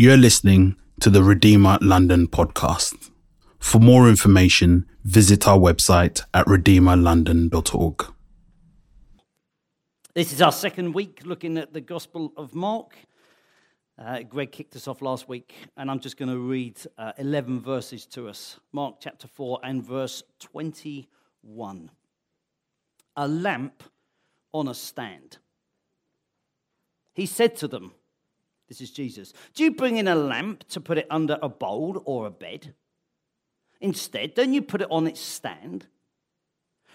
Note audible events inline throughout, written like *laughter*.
You're listening to the Redeemer London podcast. For more information, visit our website at redeemerlondon.org. This is our second week looking at the Gospel of Mark. Uh, Greg kicked us off last week, and I'm just going to read uh, 11 verses to us. Mark chapter 4 and verse 21. A lamp on a stand. He said to them, This is Jesus, do you bring in a lamp to put it under a bowl or a bed? Instead, don't you put it on its stand?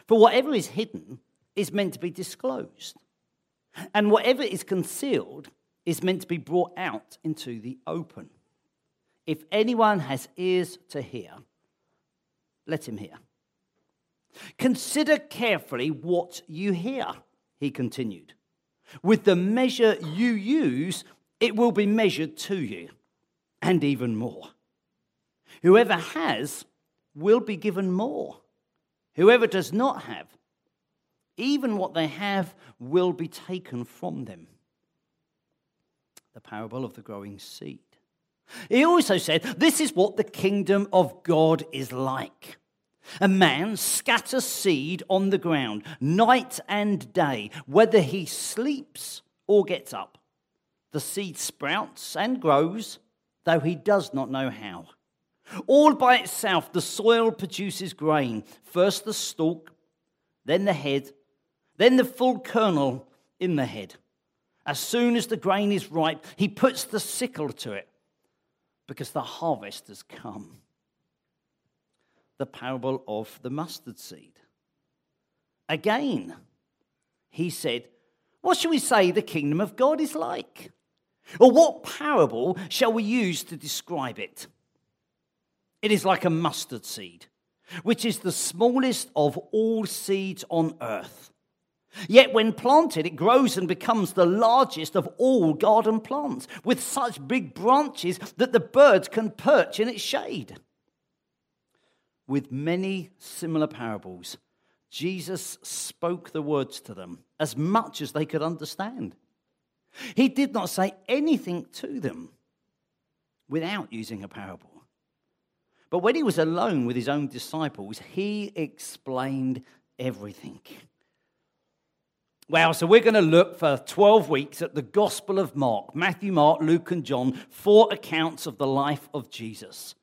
For whatever is hidden is meant to be disclosed, and whatever is concealed is meant to be brought out into the open. If anyone has ears to hear, let him hear. Consider carefully what you hear, he continued. With the measure you use, it will be measured to you, and even more. Whoever has will be given more. Whoever does not have, even what they have will be taken from them. The parable of the growing seed. He also said, This is what the kingdom of God is like. A man scatters seed on the ground night and day, whether he sleeps or gets up. The seed sprouts and grows, though he does not know how. All by itself, the soil produces grain first the stalk, then the head, then the full kernel in the head. As soon as the grain is ripe, he puts the sickle to it because the harvest has come. The parable of the mustard seed. Again, he said, What shall we say the kingdom of God is like? Or what parable shall we use to describe it? It is like a mustard seed, which is the smallest of all seeds on earth. Yet when planted, it grows and becomes the largest of all garden plants, with such big branches that the birds can perch in its shade. With many similar parables, Jesus spoke the words to them as much as they could understand. He did not say anything to them without using a parable. But when he was alone with his own disciples, he explained everything. Well, so we're going to look for 12 weeks at the Gospel of Mark Matthew, Mark, Luke, and John, four accounts of the life of Jesus.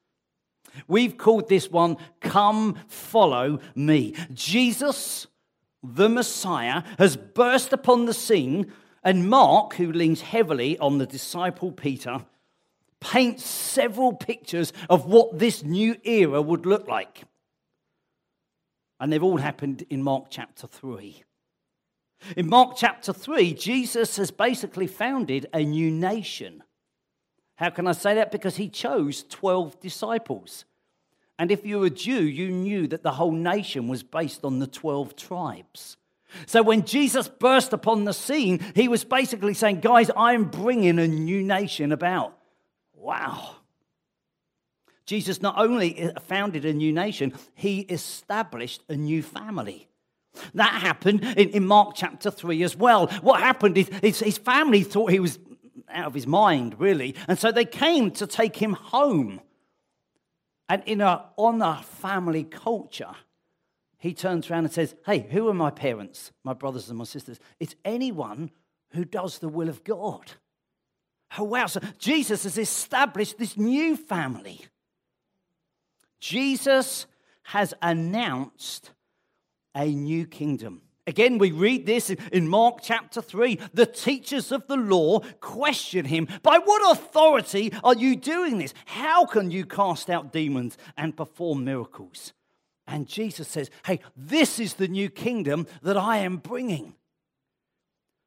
We've called this one Come Follow Me. Jesus, the Messiah, has burst upon the scene, and Mark, who leans heavily on the disciple Peter, paints several pictures of what this new era would look like. And they've all happened in Mark chapter 3. In Mark chapter 3, Jesus has basically founded a new nation. How can I say that? Because he chose 12 disciples. And if you're a Jew, you knew that the whole nation was based on the 12 tribes. So when Jesus burst upon the scene, he was basically saying, Guys, I'm bringing a new nation about. Wow. Jesus not only founded a new nation, he established a new family. That happened in, in Mark chapter 3 as well. What happened is his, family thought he was out of his mind, really. And so they came to take him home. And in a honor family culture, he turns around and says, Hey, who are my parents, my brothers and my sisters? It's anyone who does the will of God. Oh, wow. So Jesus has established this new family. Jesus has announced a new kingdom. Again, we read this in Mark chapter 3. The teachers of the law question him By what authority are you doing this? How can you cast out demons and perform miracles? And Jesus says, Hey, this is the new kingdom that I am bringing.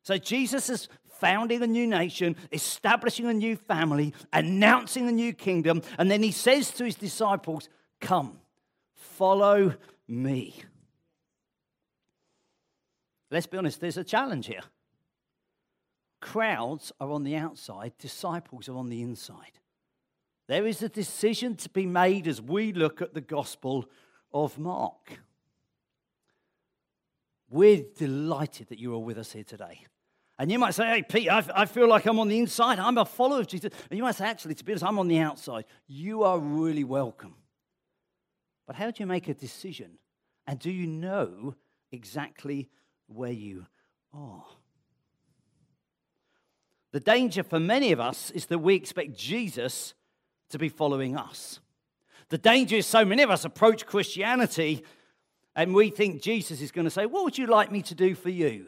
So Jesus is founding a new nation, establishing a new family, announcing a new kingdom. And then he says to his disciples, Come, follow me. Let's be honest, there's a challenge here. Crowds are on the outside, disciples are on the inside. There is a decision to be made as we look at the Gospel of Mark. We're delighted that you are with us here today. And you might say, hey, Pete, I, I feel like I'm on the inside. I'm a follower of Jesus. And you might say, actually, to be honest, I'm on the outside. You are really welcome. But how do you make a decision? And do you know exactly where you are? The danger for many of us is that we expect Jesus to be following us. The danger is so many of us approach Christianity and we think Jesus is going to say, What would you like me to do for you?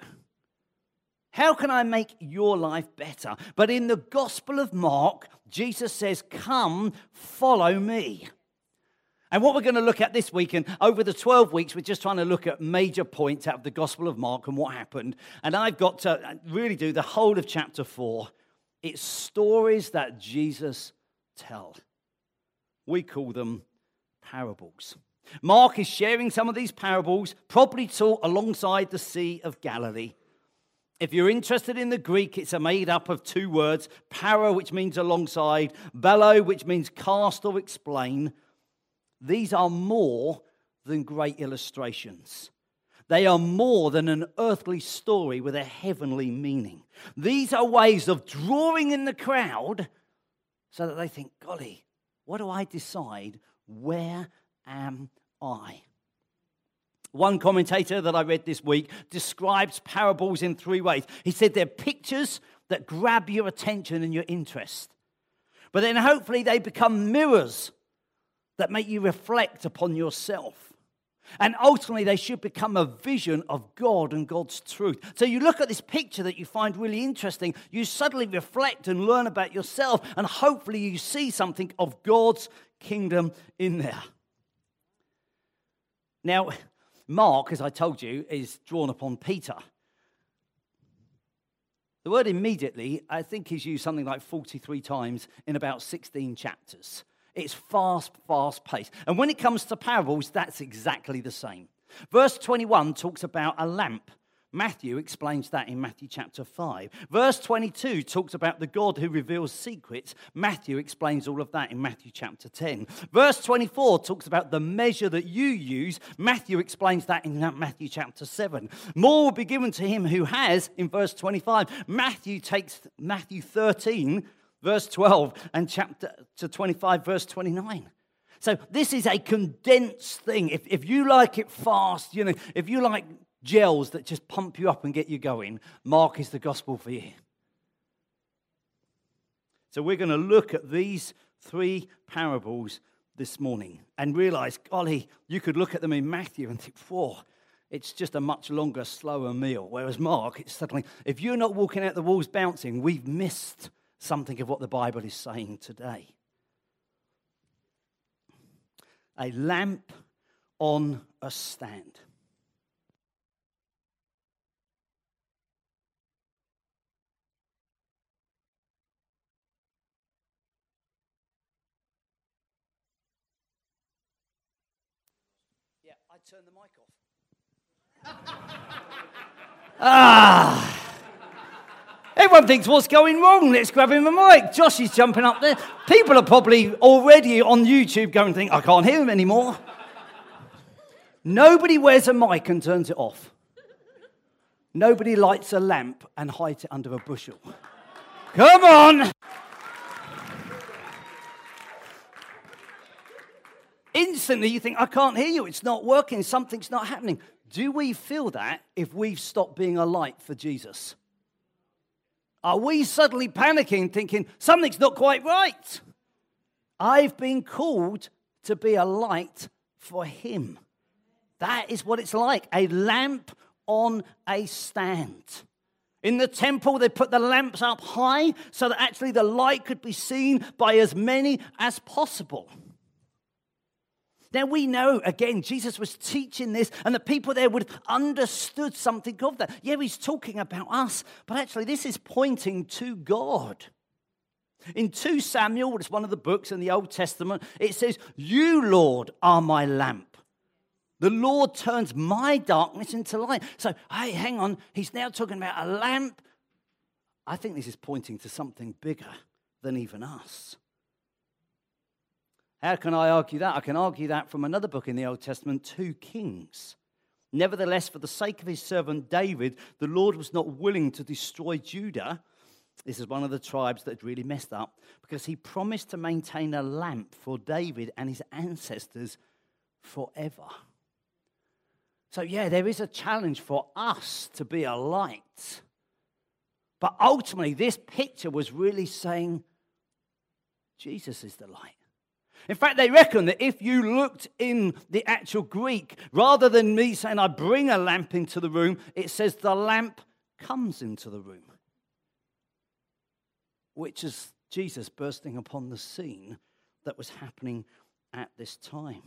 How can I make your life better? But in the Gospel of Mark, Jesus says, Come, follow me. And what we're going to look at this week, and over the 12 weeks, we're just trying to look at major points out of the Gospel of Mark and what happened. And I've got to uh, really do the whole of chapter 4. It's stories that Jesus tells. We call them parables. Mark is sharing some of these parables, probably taught alongside the Sea of Galilee. If you're interested in the Greek, it's a made up of two words para, which means alongside, bello, which means cast or explain. These are more than great illustrations. They are more than an earthly story with a heavenly meaning. These are ways of drawing in the crowd so that they think, golly, what do I decide? Where am I? One commentator that I read this week describes parables in three ways. He said they're pictures that grab your attention and your interest, but then hopefully they become mirrors that make you reflect upon yourself. And ultimately, they should become a vision of God and God's truth. So you look at this picture that you find really interesting, you suddenly reflect and learn about yourself, and hopefully, you see something of God's kingdom in there. Now, Mark, as I told you, is drawn upon Peter. The word immediately, I think, is used something like 43 times in about 16 chapters. It's fast, fast paced. And when it comes to parables, that's exactly the same. Verse 21 talks about a lamp Matthew explains that in Matthew chapter 5. Verse 22 talks about the God who reveals secrets. Matthew explains all of that in Matthew chapter 10. Verse 24 talks about the measure that you use. Matthew explains that in Matthew chapter 7. More will be given to him who has, in verse 25. Matthew takes Matthew 13, verse 12, and chapter to 25, verse 29. So this is a condensed thing. If, if you like it fast, you know, if you like gels that just pump you up and get you going, Mark is the gospel for you. So we're going to look at these three parables this morning and realize, golly, you could look at them in Matthew and think, whoa, it's just a much longer, slower meal. Whereas Mark, it's suddenly, if you're not walking out the walls bouncing, we've missed something of what the Bible is saying today. A lamp on a stand. Yeah, I turn the mic off. *laughs* ah! Everyone thinks, what's going wrong? Let's grab him a mic. Josh is jumping up there. People are probably already on YouTube going, think, I can't hear him anymore. Nobody wears a mic and turns it off. Nobody lights a lamp and hides it under a bushel. Come on! Instantly, you think, I can't hear you. It's not working. Something's not happening. Do we feel that if we've stopped being a light for Jesus? Are we suddenly panicking, thinking, something's not quite right? I've been called to be a light for Him. That is what it's like a lamp on a stand. In the temple, they put the lamps up high so that actually the light could be seen by as many as possible. Now we know, again, Jesus was teaching this, and the people there would have understood something of that. Yeah, he's talking about us, but actually, this is pointing to God. In 2 Samuel, which is one of the books in the Old Testament, it says, You, Lord, are my lamp. The Lord turns my darkness into light. So, hey, hang on, he's now talking about a lamp. I think this is pointing to something bigger than even us. How can I argue that? I can argue that from another book in the Old Testament, 2 Kings. Nevertheless, for the sake of his servant David, the Lord was not willing to destroy Judah. This is one of the tribes that had really messed up because he promised to maintain a lamp for David and his ancestors forever. So, yeah, there is a challenge for us to be a light. But ultimately, this picture was really saying Jesus is the light. In fact, they reckon that if you looked in the actual Greek, rather than me saying, I bring a lamp into the room, it says the lamp comes into the room, which is Jesus bursting upon the scene that was happening at this time.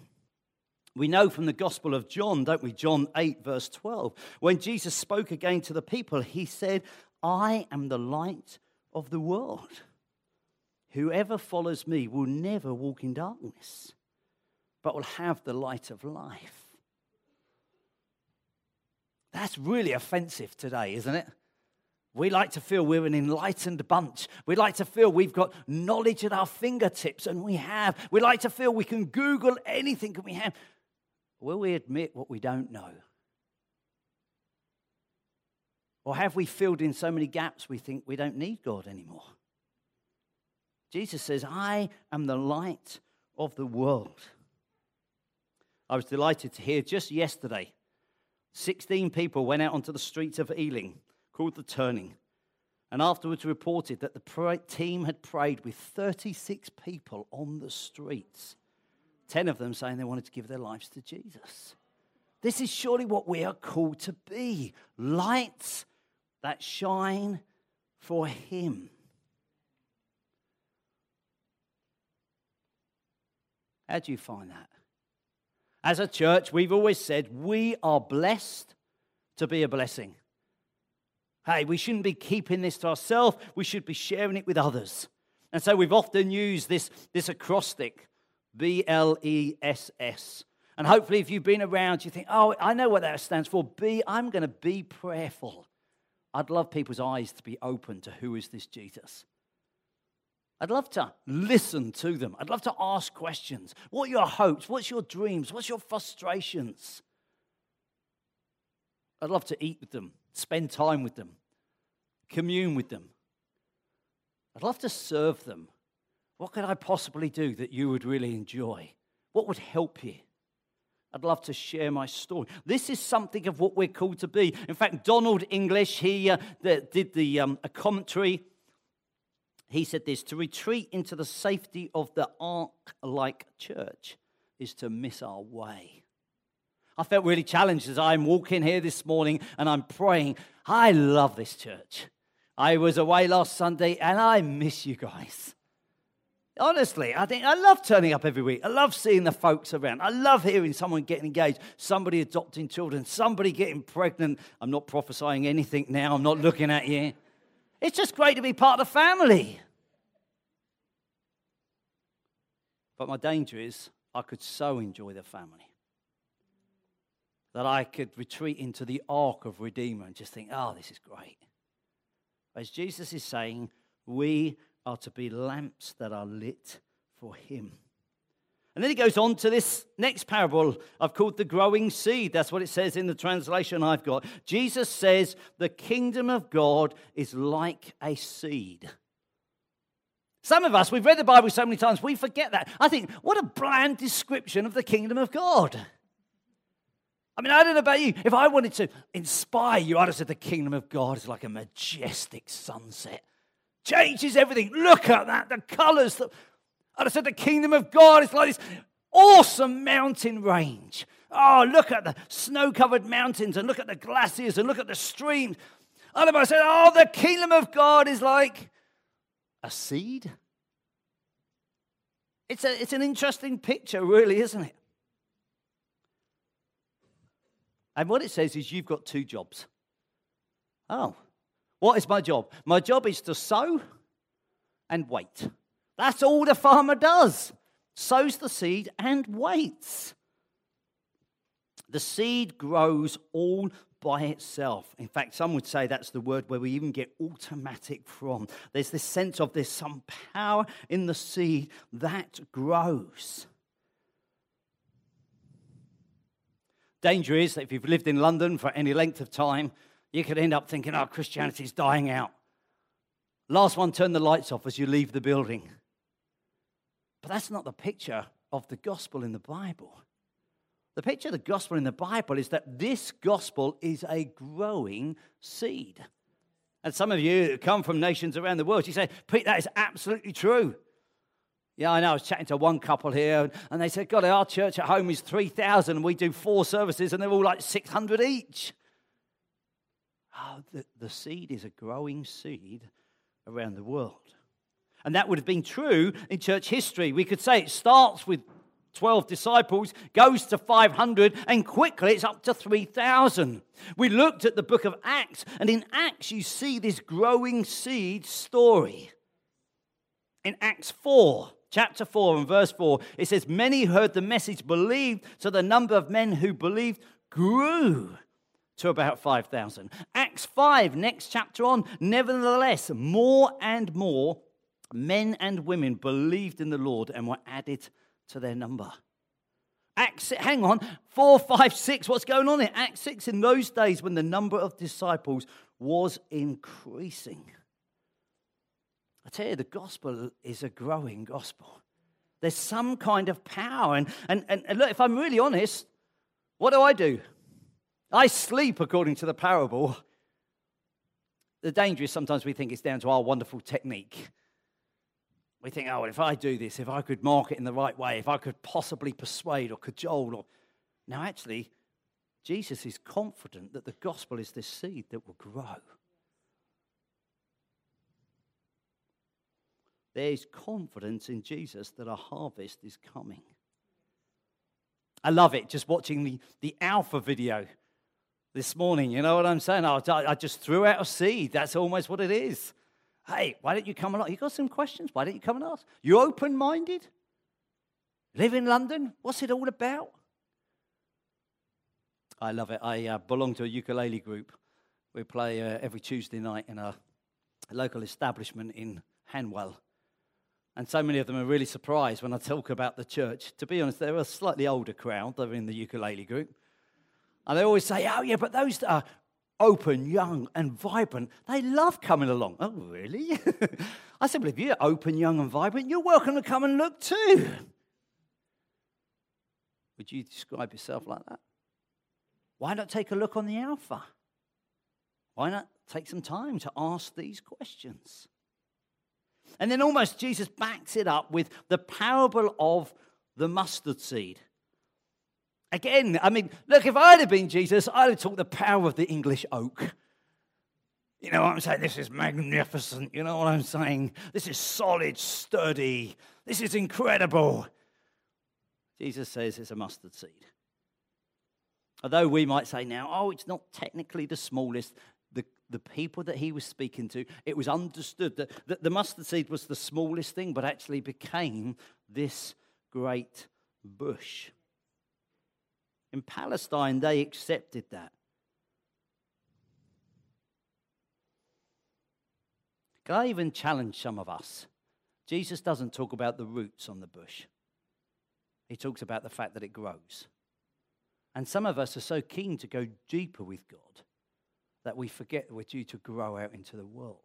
We know from the Gospel of John, don't we? John 8, verse 12. When Jesus spoke again to the people, he said, I am the light of the world. Whoever follows me will never walk in darkness, but will have the light of life. That's really offensive today, isn't it? We like to feel we're an enlightened bunch. We like to feel we've got knowledge at our fingertips, and we have. We like to feel we can Google anything, and we have. Will we admit what we don't know? Or have we filled in so many gaps we think we don't need God anymore? Jesus says, I am the light of the world. I was delighted to hear just yesterday 16 people went out onto the streets of Ealing called The Turning and afterwards reported that the team had prayed with 36 people on the streets, 10 of them saying they wanted to give their lives to Jesus. This is surely what we are called to be lights that shine for Him. How do you find that? As a church, we've always said we are blessed to be a blessing. Hey, we shouldn't be keeping this to ourselves, we should be sharing it with others. And so we've often used this, this acrostic B L E S S. And hopefully, if you've been around, you think, oh, I know what that stands for. B, I'm going to be prayerful. I'd love people's eyes to be open to who is this Jesus. I'd love to listen to them. I'd love to ask questions. What are your hopes? What's your dreams? What's your frustrations? I'd love to eat with them, spend time with them, commune with them. I'd love to serve them. What could I possibly do that you would really enjoy? What would help you? I'd love to share my story. This is something of what we're called to be. In fact, Donald English, he uh, did the, um, a commentary he said this to retreat into the safety of the ark like church is to miss our way. I felt really challenged as I'm walking here this morning and I'm praying. I love this church. I was away last Sunday and I miss you guys. Honestly, I think I love turning up every week. I love seeing the folks around. I love hearing someone getting engaged, somebody adopting children, somebody getting pregnant. I'm not prophesying anything now, I'm not looking at you. It's just great to be part of the family. But my danger is I could so enjoy the family that I could retreat into the ark of Redeemer and just think, oh, this is great. As Jesus is saying, we are to be lamps that are lit for Him. And then he goes on to this next parable I've called the growing seed. That's what it says in the translation I've got. Jesus says, The kingdom of God is like a seed. Some of us, we've read the Bible so many times, we forget that. I think, what a bland description of the kingdom of God. I mean, I don't know about you. If I wanted to inspire you, I'd have said the kingdom of God is like a majestic sunset. Changes everything. Look at that, the colors, the, I'd said the kingdom of God is like this awesome mountain range. Oh, look at the snow covered mountains and look at the glaciers and look at the streams. I'd have said, oh, the kingdom of God is like a seed. It's, a, it's an interesting picture, really, isn't it? And what it says is you've got two jobs. Oh, what is my job? My job is to sow and wait. That's all the farmer does sows the seed and waits. The seed grows all by itself. In fact, some would say that's the word where we even get automatic from. There's this sense of there's some power in the seed that grows. Danger is that if you've lived in London for any length of time, you could end up thinking, oh, Christianity's dying out. Last one, turn the lights off as you leave the building. But that's not the picture of the gospel in the Bible. The picture of the gospel in the Bible is that this gospel is a growing seed. And some of you come from nations around the world, you say, Pete, that is absolutely true. Yeah, I know. I was chatting to one couple here, and they said, God, our church at home is 3,000, and we do four services, and they're all like 600 each. Oh, the, the seed is a growing seed around the world. And that would have been true in church history. We could say it starts with 12 disciples, goes to 500, and quickly it's up to 3,000. We looked at the book of Acts, and in Acts, you see this growing seed story. In Acts 4, chapter 4 and verse 4, it says, Many heard the message, believed, so the number of men who believed grew to about 5,000. Acts 5, next chapter on, nevertheless, more and more men and women believed in the Lord and were added to their number. Acts, hang on, four, five, six. what's going on in Acts 6? In those days when the number of disciples was increasing. I tell you, the gospel is a growing gospel. There's some kind of power. And, and, and look, if I'm really honest, what do I do? I sleep according to the parable. The danger is sometimes we think it's down to our wonderful technique. We think, oh, if I do this, if I could market in the right way, if I could possibly persuade or cajole or. Now, actually, Jesus is confident that the gospel is this seed that will grow. There's confidence in Jesus that a harvest is coming. I love it just watching the, the Alpha video this morning. You know what I'm saying? I, I just threw out a seed. That's almost what it is. Hey, why don't you come along? You got some questions? Why don't you come and ask? You open minded? Live in London? What's it all about? I love it. I uh, belong to a ukulele group. We play uh, every Tuesday night in a local establishment in Hanwell. And so many of them are really surprised when I talk about the church. To be honest, they're a slightly older crowd. They're in the ukulele group. And they always say, oh, yeah, but those are open, young, and vibrant, they love coming along. Oh, really? *laughs* I said, well, if you're open, young, and vibrant, you're welcome to come and look too. Would you describe yourself like that? Why not take a look on the Alpha? Why not take some time to ask these questions? And then almost Jesus backs it up with the parable of the mustard seed. Again, I mean, look, if I'd have been Jesus, I'd have talked the power of the English oak. You know what I'm saying? This is magnificent. You know what I'm saying? This is solid, sturdy. This is incredible. Jesus says it's a mustard seed. Although we might say now, oh, it's not technically the smallest, the, the people that he was speaking to, it was understood that, that the mustard seed was the smallest thing, but actually became this great bush. In Palestine, they accepted that. Can I even challenge some of us? Jesus doesn't talk about the roots on the bush, he talks about the fact that it grows. And some of us are so keen to go deeper with God that we forget we're due to grow out into the world.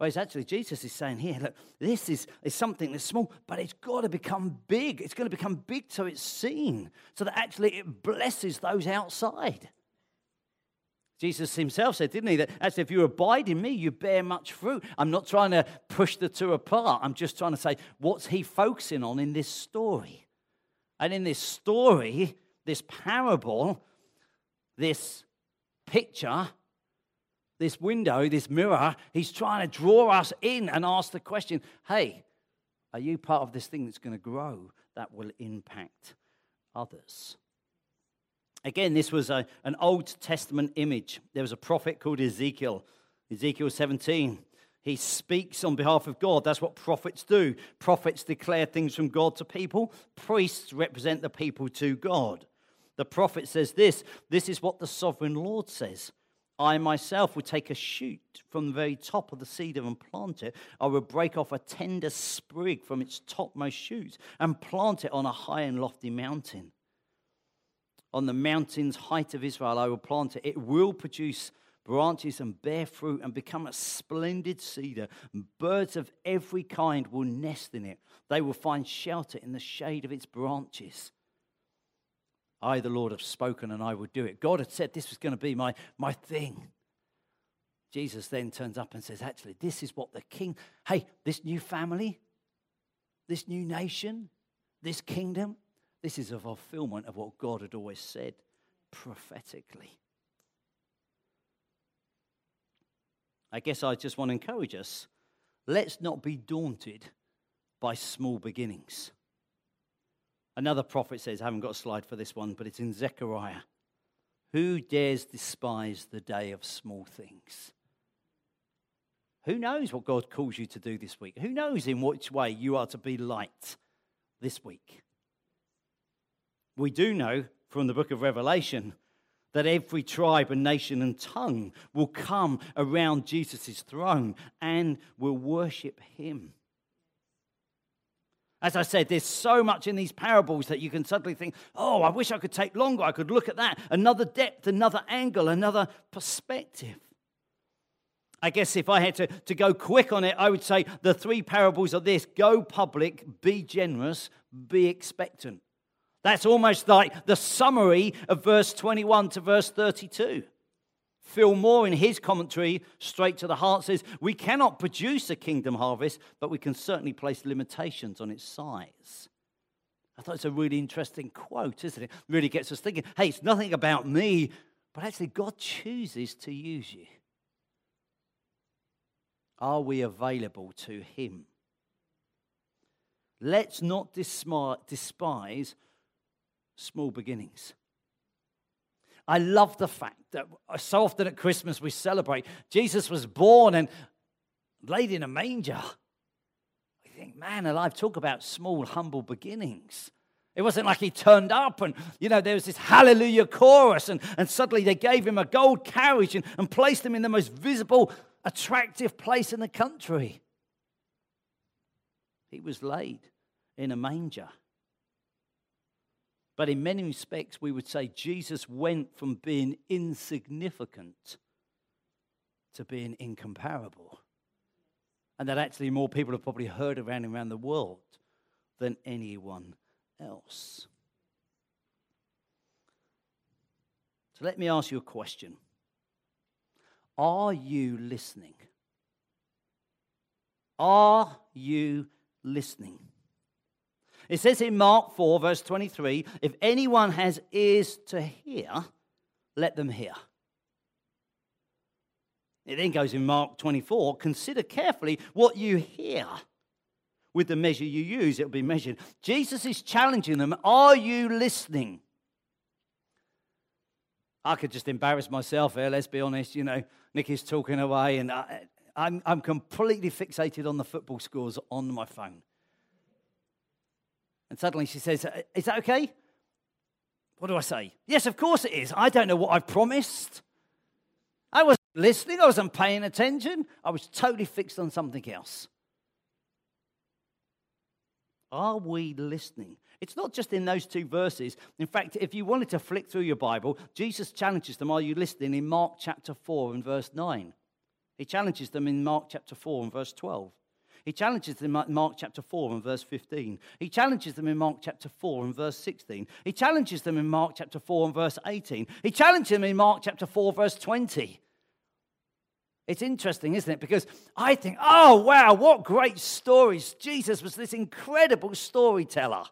Whereas actually, Jesus is saying here, look, this is, is something that's small, but it's got to become big. It's going to become big so it's seen, so that actually it blesses those outside. Jesus himself said, didn't he, that actually, if you abide in me, you bear much fruit. I'm not trying to push the two apart. I'm just trying to say, what's he focusing on in this story? And in this story, this parable, this picture, this window, this mirror, he's trying to draw us in and ask the question hey, are you part of this thing that's going to grow that will impact others? Again, this was a, an Old Testament image. There was a prophet called Ezekiel, Ezekiel 17. He speaks on behalf of God. That's what prophets do. Prophets declare things from God to people, priests represent the people to God. The prophet says this this is what the sovereign Lord says. I myself would take a shoot from the very top of the cedar and plant it. I would break off a tender sprig from its topmost shoots and plant it on a high and lofty mountain. On the mountains, height of Israel, I will plant it. It will produce branches and bear fruit and become a splendid cedar. Birds of every kind will nest in it. They will find shelter in the shade of its branches. I, the Lord, have spoken and I will do it. God had said this was going to be my, my thing. Jesus then turns up and says, Actually, this is what the king, hey, this new family, this new nation, this kingdom, this is a fulfillment of what God had always said prophetically. I guess I just want to encourage us let's not be daunted by small beginnings. Another prophet says, I haven't got a slide for this one, but it's in Zechariah. Who dares despise the day of small things? Who knows what God calls you to do this week? Who knows in which way you are to be light this week? We do know from the book of Revelation that every tribe and nation and tongue will come around Jesus' throne and will worship him. As I said, there's so much in these parables that you can suddenly think, oh, I wish I could take longer. I could look at that. Another depth, another angle, another perspective. I guess if I had to, to go quick on it, I would say the three parables are this go public, be generous, be expectant. That's almost like the summary of verse 21 to verse 32. Phil Moore, in his commentary, straight to the heart, says, We cannot produce a kingdom harvest, but we can certainly place limitations on its size. I thought it's a really interesting quote, isn't it? Really gets us thinking, hey, it's nothing about me, but actually, God chooses to use you. Are we available to Him? Let's not despise small beginnings. I love the fact that so often at Christmas we celebrate Jesus was born and laid in a manger. I think, man alive, talk about small, humble beginnings. It wasn't like he turned up and, you know, there was this hallelujah chorus and, and suddenly they gave him a gold carriage and, and placed him in the most visible, attractive place in the country. He was laid in a manger. But in many respects, we would say Jesus went from being insignificant to being incomparable. And that actually more people have probably heard around around the world than anyone else. So let me ask you a question. Are you listening? Are you listening? It says in Mark 4, verse 23 if anyone has ears to hear, let them hear. It then goes in Mark 24 consider carefully what you hear. With the measure you use, it will be measured. Jesus is challenging them Are you listening? I could just embarrass myself here, let's be honest. You know, Nikki's talking away, and I, I'm, I'm completely fixated on the football scores on my phone. And suddenly she says, uh, Is that okay? What do I say? Yes, of course it is. I don't know what I promised. I wasn't listening, I wasn't paying attention. I was totally fixed on something else. Are we listening? It's not just in those two verses. In fact, if you wanted to flick through your Bible, Jesus challenges them, Are you listening? in Mark chapter 4 and verse 9. He challenges them in Mark chapter 4 and verse 12. He challenges them in Mark chapter 4 and verse 15. He challenges them in Mark chapter 4 and verse 16. He challenges them in Mark chapter 4 and verse 18. He challenges them in Mark chapter 4, verse 20. It's interesting, isn't it? Because I think, oh, wow, what great stories. Jesus was this incredible storyteller.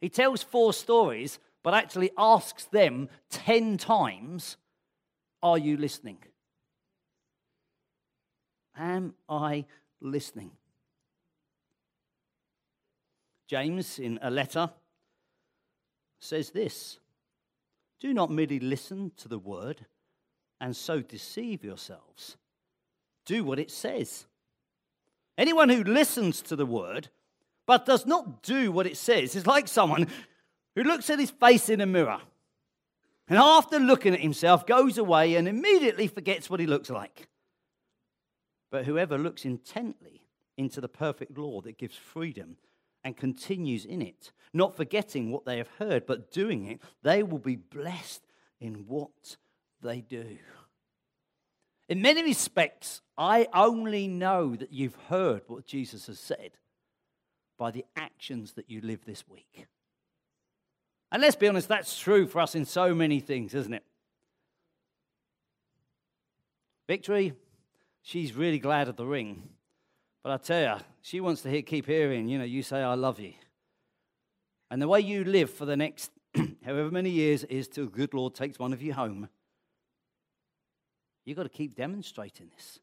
He tells four stories, but actually asks them 10 times, Are you listening? Am I listening. James, in a letter, says this Do not merely listen to the word and so deceive yourselves. Do what it says. Anyone who listens to the word but does not do what it says is like someone who looks at his face in a mirror and after looking at himself goes away and immediately forgets what he looks like. But whoever looks intently into the perfect law that gives freedom and continues in it, not forgetting what they have heard, but doing it, they will be blessed in what they do. In many respects, I only know that you've heard what Jesus has said by the actions that you live this week. And let's be honest, that's true for us in so many things, isn't it? Victory, she's really glad of the ring. But I tell you, she wants to hear, keep hearing, you know, you say, I love you. And the way you live for the next *clears throat* however many years is till good Lord takes one of you home. You've got to keep demonstrating this.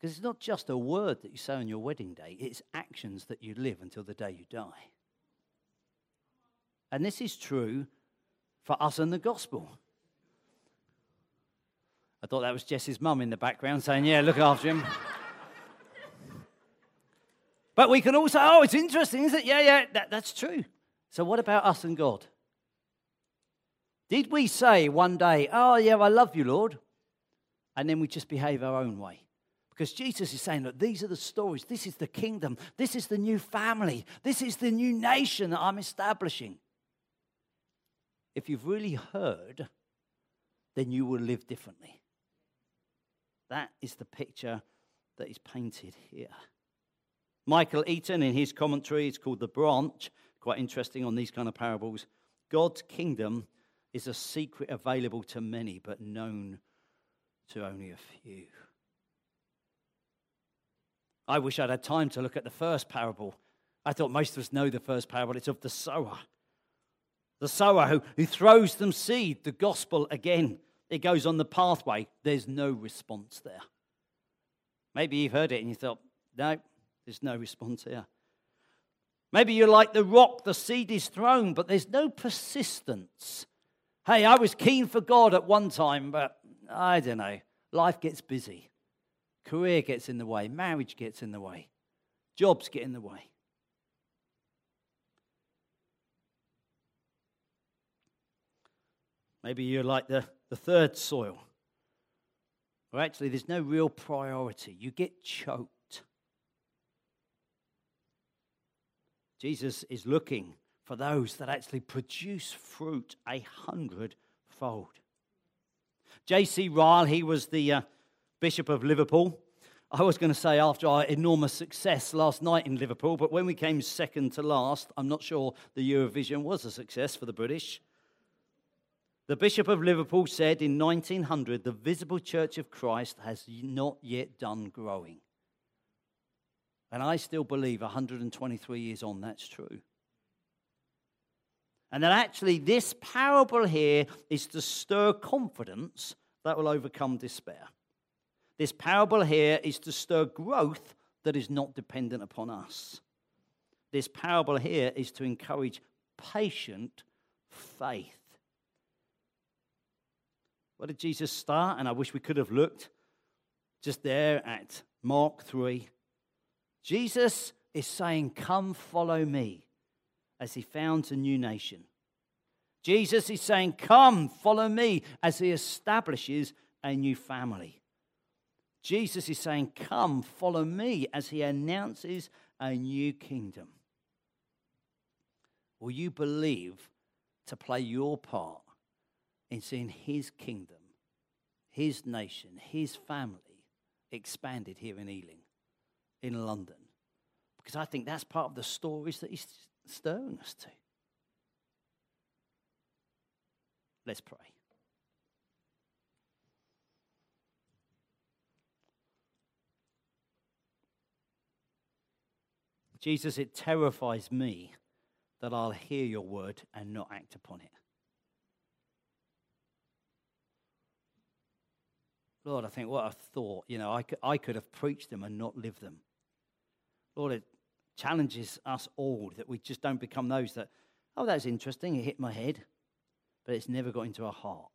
Because it's not just a word that you say on your wedding day, it's actions that you live until the day you die. And this is true for us and the gospel. I thought that was Jess's mum in the background saying, Yeah, look after him. but we can also, oh, it's interesting, isn't it? Yeah, yeah, that, that's true. So, what about us and God? Did we say one day, Oh, yeah, I love you, Lord? And then we just behave our own way? Because Jesus is saying, Look, these are the stories. This is the kingdom. This is the new family. This is the new nation that I'm establishing. If you've really heard, then you will live differently. That is the picture that is painted here. Michael Eaton, in his commentary, it's called The Branch, quite interesting on these kind of parables. God's kingdom is a secret available to many, but known to only a few. I wish I'd had time to look at the first parable. I thought most of us know the first parable. It's of the sower. The sower who, who throws them seed, the gospel again. It goes on the pathway. There's no response there. Maybe you've heard it and you thought, no, there's no response here. Maybe you're like the rock, the seed is thrown, but there's no persistence. Hey, I was keen for God at one time, but I don't know. Life gets busy. Career gets in the way, marriage gets in the way, jobs get in the way. Maybe you're like the, the third soil, where actually there's no real priority. You get choked. Jesus is looking for those that actually produce fruit a hundredfold. J.C. Ryle, he was the uh, Bishop of Liverpool. I was going to say after our enormous success last night in Liverpool, but when we came second to last, I'm not sure the Eurovision was a success for the British. The Bishop of Liverpool said in 1900 the visible church of Christ has not yet done growing. And I still believe 123 years on that's true. And that actually this parable here is to stir confidence that will overcome despair. This parable here is to stir growth that is not dependent upon us. This parable here is to encourage patient faith. What did Jesus start? And I wish we could have looked just there at Mark 3. Jesus is saying, Come follow me, as he founds a new nation. Jesus is saying, Come follow me, as he establishes a new family. Jesus is saying, Come, follow me as he announces a new kingdom. Will you believe to play your part in seeing his kingdom, his nation, his family expanded here in Ealing, in London? Because I think that's part of the stories that he's stirring us to. Let's pray. Jesus, it terrifies me that I'll hear your word and not act upon it. Lord, I think what a thought. You know, I could, I could have preached them and not lived them. Lord, it challenges us all that we just don't become those that, oh, that's interesting. It hit my head, but it's never got into our heart.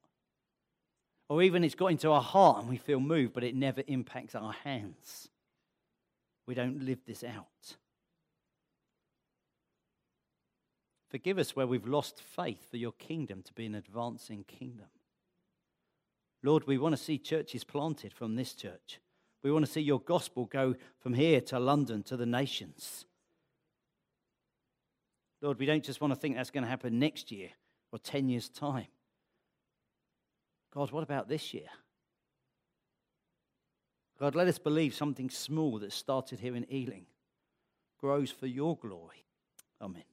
Or even it's got into our heart and we feel moved, but it never impacts our hands. We don't live this out. Forgive us where we've lost faith for your kingdom to be an advancing kingdom. Lord, we want to see churches planted from this church. We want to see your gospel go from here to London to the nations. Lord, we don't just want to think that's going to happen next year or 10 years' time. God, what about this year? God, let us believe something small that started here in Ealing grows for your glory. Amen.